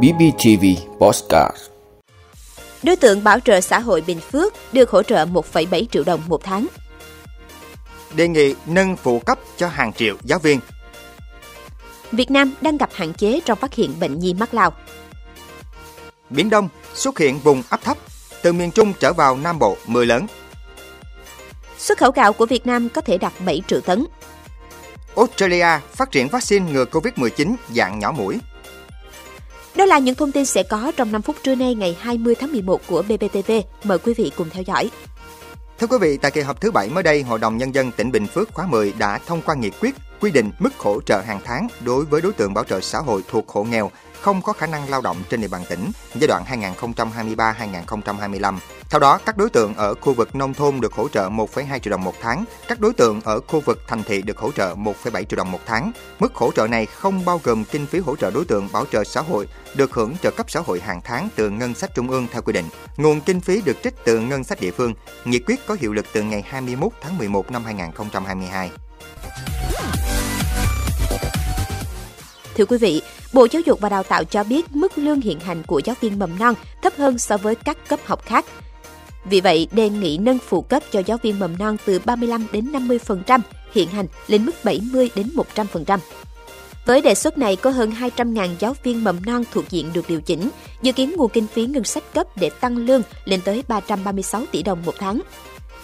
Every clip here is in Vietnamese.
BBTV Postcard Đối tượng bảo trợ xã hội Bình Phước được hỗ trợ 1,7 triệu đồng một tháng. Đề nghị nâng phụ cấp cho hàng triệu giáo viên. Việt Nam đang gặp hạn chế trong phát hiện bệnh nhi mắc lao. Biển Đông xuất hiện vùng áp thấp, từ miền Trung trở vào Nam Bộ mưa lớn. Xuất khẩu gạo của Việt Nam có thể đạt 7 triệu tấn. Australia phát triển vaccine ngừa Covid-19 dạng nhỏ mũi. Đó là những thông tin sẽ có trong 5 phút trưa nay ngày 20 tháng 11 của BBTV. Mời quý vị cùng theo dõi. Thưa quý vị, tại kỳ họp thứ bảy mới đây, Hội đồng Nhân dân tỉnh Bình Phước khóa 10 đã thông qua nghị quyết quy định mức hỗ trợ hàng tháng đối với đối tượng bảo trợ xã hội thuộc hộ nghèo không có khả năng lao động trên địa bàn tỉnh giai đoạn 2023-2025. Theo đó, các đối tượng ở khu vực nông thôn được hỗ trợ 1,2 triệu đồng một tháng, các đối tượng ở khu vực thành thị được hỗ trợ 1,7 triệu đồng một tháng. Mức hỗ trợ này không bao gồm kinh phí hỗ trợ đối tượng bảo trợ xã hội được hưởng trợ cấp xã hội hàng tháng từ ngân sách trung ương theo quy định. Nguồn kinh phí được trích từ ngân sách địa phương. Nghị quyết có hiệu lực từ ngày 21 tháng 11 năm 2022. Thưa quý vị, Bộ Giáo dục và Đào tạo cho biết mức lương hiện hành của giáo viên mầm non thấp hơn so với các cấp học khác. Vì vậy, đề nghị nâng phụ cấp cho giáo viên mầm non từ 35 đến 50% hiện hành lên mức 70 đến 100%. Với đề xuất này, có hơn 200.000 giáo viên mầm non thuộc diện được điều chỉnh, dự kiến nguồn kinh phí ngân sách cấp để tăng lương lên tới 336 tỷ đồng một tháng.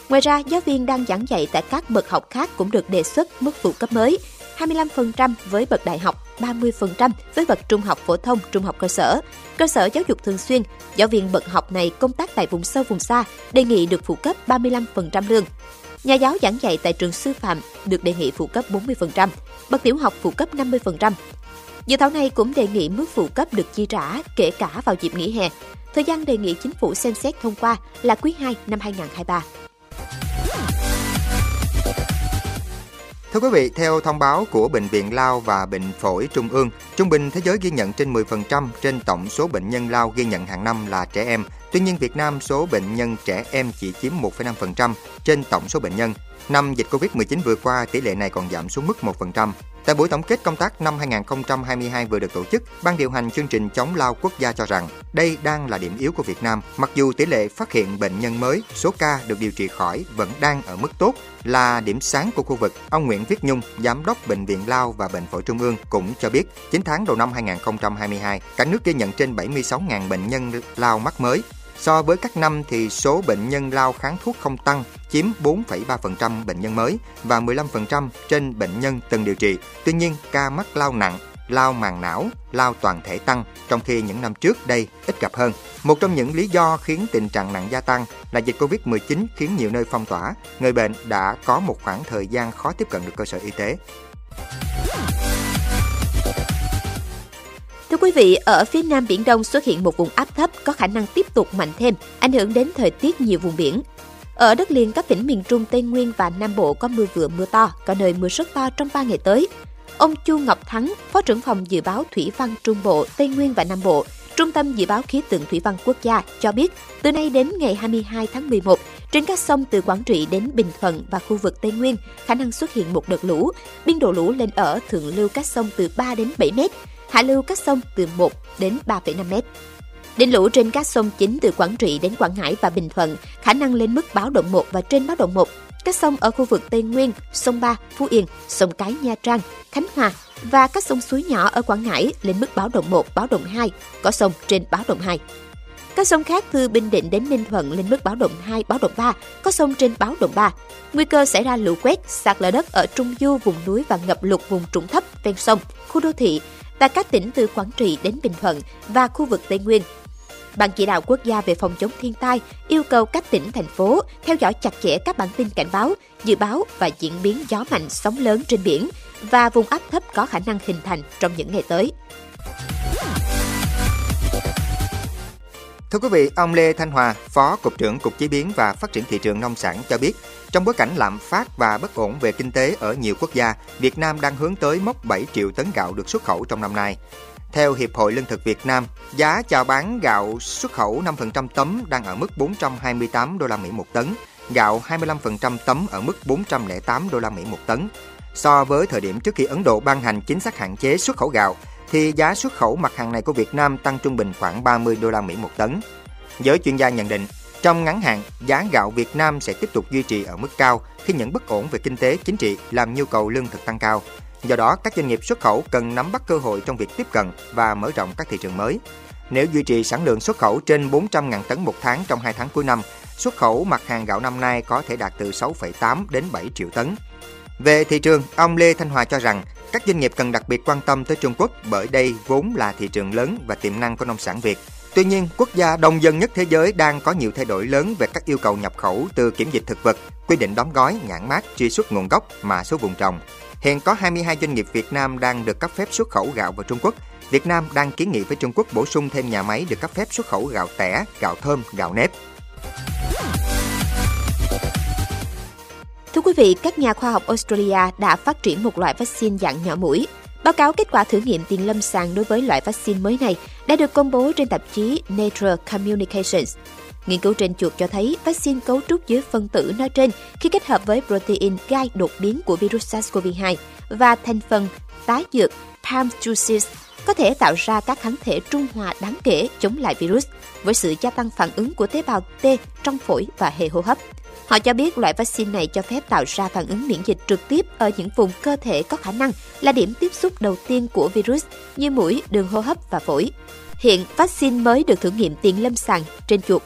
Ngoài ra, giáo viên đang giảng dạy tại các bậc học khác cũng được đề xuất mức phụ cấp mới, 25% với bậc đại học, 30% với bậc trung học phổ thông, trung học cơ sở. Cơ sở giáo dục thường xuyên, giáo viên bậc học này công tác tại vùng sâu vùng xa, đề nghị được phụ cấp 35% lương. Nhà giáo giảng dạy tại trường sư phạm được đề nghị phụ cấp 40%, bậc tiểu học phụ cấp 50%. Dự thảo này cũng đề nghị mức phụ cấp được chi trả kể cả vào dịp nghỉ hè. Thời gian đề nghị chính phủ xem xét thông qua là quý 2 năm 2023. Thưa quý vị, theo thông báo của Bệnh viện Lao và Bệnh phổi Trung ương, trung bình thế giới ghi nhận trên 10% trên tổng số bệnh nhân lao ghi nhận hàng năm là trẻ em. Tuy nhiên, Việt Nam số bệnh nhân trẻ em chỉ chiếm 1,5% trên tổng số bệnh nhân. Năm dịch Covid-19 vừa qua, tỷ lệ này còn giảm xuống mức 1%. Tại buổi tổng kết công tác năm 2022 vừa được tổ chức, Ban điều hành chương trình chống lao quốc gia cho rằng đây đang là điểm yếu của Việt Nam. Mặc dù tỷ lệ phát hiện bệnh nhân mới, số ca được điều trị khỏi vẫn đang ở mức tốt, là điểm sáng của khu vực. Ông Nguyễn Viết Nhung, Giám đốc Bệnh viện Lao và Bệnh phổi Trung ương cũng cho biết, 9 tháng đầu năm 2022, cả nước ghi nhận trên 76.000 bệnh nhân lao mắc mới, So với các năm thì số bệnh nhân lao kháng thuốc không tăng, chiếm 4,3% bệnh nhân mới và 15% trên bệnh nhân từng điều trị. Tuy nhiên, ca mắc lao nặng, lao màng não, lao toàn thể tăng, trong khi những năm trước đây ít gặp hơn. Một trong những lý do khiến tình trạng nặng gia tăng là dịch Covid-19 khiến nhiều nơi phong tỏa, người bệnh đã có một khoảng thời gian khó tiếp cận được cơ sở y tế. Thưa quý vị, ở phía Nam Biển Đông xuất hiện một vùng áp thấp có khả năng tiếp tục mạnh thêm, ảnh hưởng đến thời tiết nhiều vùng biển. Ở đất liền các tỉnh miền Trung, Tây Nguyên và Nam Bộ có mưa vừa mưa to, có nơi mưa rất to trong 3 ngày tới. Ông Chu Ngọc Thắng, Phó trưởng phòng dự báo Thủy văn Trung Bộ, Tây Nguyên và Nam Bộ, Trung tâm Dự báo Khí tượng Thủy văn Quốc gia cho biết, từ nay đến ngày 22 tháng 11, trên các sông từ Quảng Trị đến Bình Thuận và khu vực Tây Nguyên, khả năng xuất hiện một đợt lũ. Biên độ lũ lên ở thượng lưu các sông từ 3 đến 7 mét, hạ lưu các sông từ 1 đến 3,5 m. Đỉnh lũ trên các sông chính từ Quảng Trị đến Quảng Ngãi và Bình Thuận khả năng lên mức báo động 1 và trên báo động 1. Các sông ở khu vực Tây Nguyên, sông Ba, Phú Yên, sông Cái Nha Trang, Khánh Hòa và các sông suối nhỏ ở Quảng Ngãi lên mức báo động 1, báo động 2, có sông trên báo động 2. Các sông khác từ Bình Định đến Ninh Thuận lên mức báo động 2, báo động 3, có sông trên báo động 3. Nguy cơ xảy ra lũ quét, sạt lở đất ở trung du, vùng núi và ngập lụt vùng trũng thấp ven sông, khu đô thị tại các tỉnh từ Quảng Trị đến Bình Thuận và khu vực Tây Nguyên. Ban chỉ đạo quốc gia về phòng chống thiên tai yêu cầu các tỉnh, thành phố theo dõi chặt chẽ các bản tin cảnh báo, dự báo và diễn biến gió mạnh, sóng lớn trên biển và vùng áp thấp có khả năng hình thành trong những ngày tới. Thưa quý vị, ông Lê Thanh Hòa, Phó Cục trưởng Cục Chế biến và Phát triển thị trường nông sản cho biết, trong bối cảnh lạm phát và bất ổn về kinh tế ở nhiều quốc gia, Việt Nam đang hướng tới mốc 7 triệu tấn gạo được xuất khẩu trong năm nay. Theo Hiệp hội Lương thực Việt Nam, giá chào bán gạo xuất khẩu 5% tấm đang ở mức 428 đô la Mỹ một tấn, gạo 25% tấm ở mức 408 đô la Mỹ một tấn. So với thời điểm trước khi Ấn Độ ban hành chính sách hạn chế xuất khẩu gạo, thì giá xuất khẩu mặt hàng này của Việt Nam tăng trung bình khoảng 30 đô la Mỹ một tấn. Giới chuyên gia nhận định, trong ngắn hạn, giá gạo Việt Nam sẽ tiếp tục duy trì ở mức cao khi những bất ổn về kinh tế, chính trị làm nhu cầu lương thực tăng cao. Do đó, các doanh nghiệp xuất khẩu cần nắm bắt cơ hội trong việc tiếp cận và mở rộng các thị trường mới. Nếu duy trì sản lượng xuất khẩu trên 400.000 tấn một tháng trong 2 tháng cuối năm, xuất khẩu mặt hàng gạo năm nay có thể đạt từ 6,8 đến 7 triệu tấn. Về thị trường, ông Lê Thanh Hòa cho rằng các doanh nghiệp cần đặc biệt quan tâm tới Trung Quốc bởi đây vốn là thị trường lớn và tiềm năng của nông sản Việt. Tuy nhiên, quốc gia đông dân nhất thế giới đang có nhiều thay đổi lớn về các yêu cầu nhập khẩu từ kiểm dịch thực vật, quy định đóng gói, nhãn mát, truy xuất nguồn gốc, mà số vùng trồng. Hiện có 22 doanh nghiệp Việt Nam đang được cấp phép xuất khẩu gạo vào Trung Quốc. Việt Nam đang kiến nghị với Trung Quốc bổ sung thêm nhà máy được cấp phép xuất khẩu gạo tẻ, gạo thơm, gạo nếp. Thưa quý vị, các nhà khoa học Australia đã phát triển một loại vaccine dạng nhỏ mũi. Báo cáo kết quả thử nghiệm tiền lâm sàng đối với loại vaccine mới này đã được công bố trên tạp chí Nature Communications. Nghiên cứu trên chuột cho thấy vaccine cấu trúc dưới phân tử nói trên khi kết hợp với protein gai đột biến của virus SARS-CoV-2 và thành phần tái dược Palmjusis có thể tạo ra các kháng thể trung hòa đáng kể chống lại virus với sự gia tăng phản ứng của tế bào T trong phổi và hệ hô hấp. Họ cho biết loại vaccine này cho phép tạo ra phản ứng miễn dịch trực tiếp ở những vùng cơ thể có khả năng là điểm tiếp xúc đầu tiên của virus như mũi, đường hô hấp và phổi. Hiện, vaccine mới được thử nghiệm tiền lâm sàng trên chuột.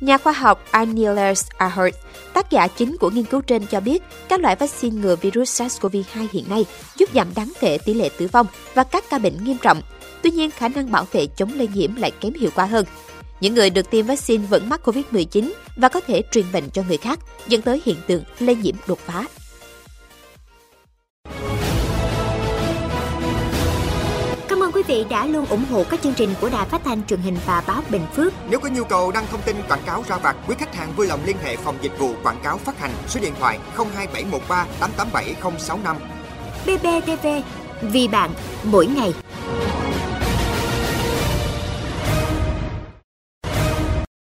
Nhà khoa học Arniles Ahert, tác giả chính của nghiên cứu trên cho biết các loại vaccine ngừa virus SARS-CoV-2 hiện nay giúp giảm đáng kể tỷ lệ tử vong và các ca bệnh nghiêm trọng. Tuy nhiên, khả năng bảo vệ chống lây nhiễm lại kém hiệu quả hơn. Những người được tiêm vaccine vẫn mắc COVID-19 và có thể truyền bệnh cho người khác, dẫn tới hiện tượng lây nhiễm đột phá. Cảm ơn quý vị đã luôn ủng hộ các chương trình của Đài Phát thanh truyền hình và báo Bình Phước. Nếu có nhu cầu đăng thông tin quảng cáo ra vặt, quý khách hàng vui lòng liên hệ phòng dịch vụ quảng cáo phát hành số điện thoại 02713 887065. BBTV, vì bạn, mỗi ngày.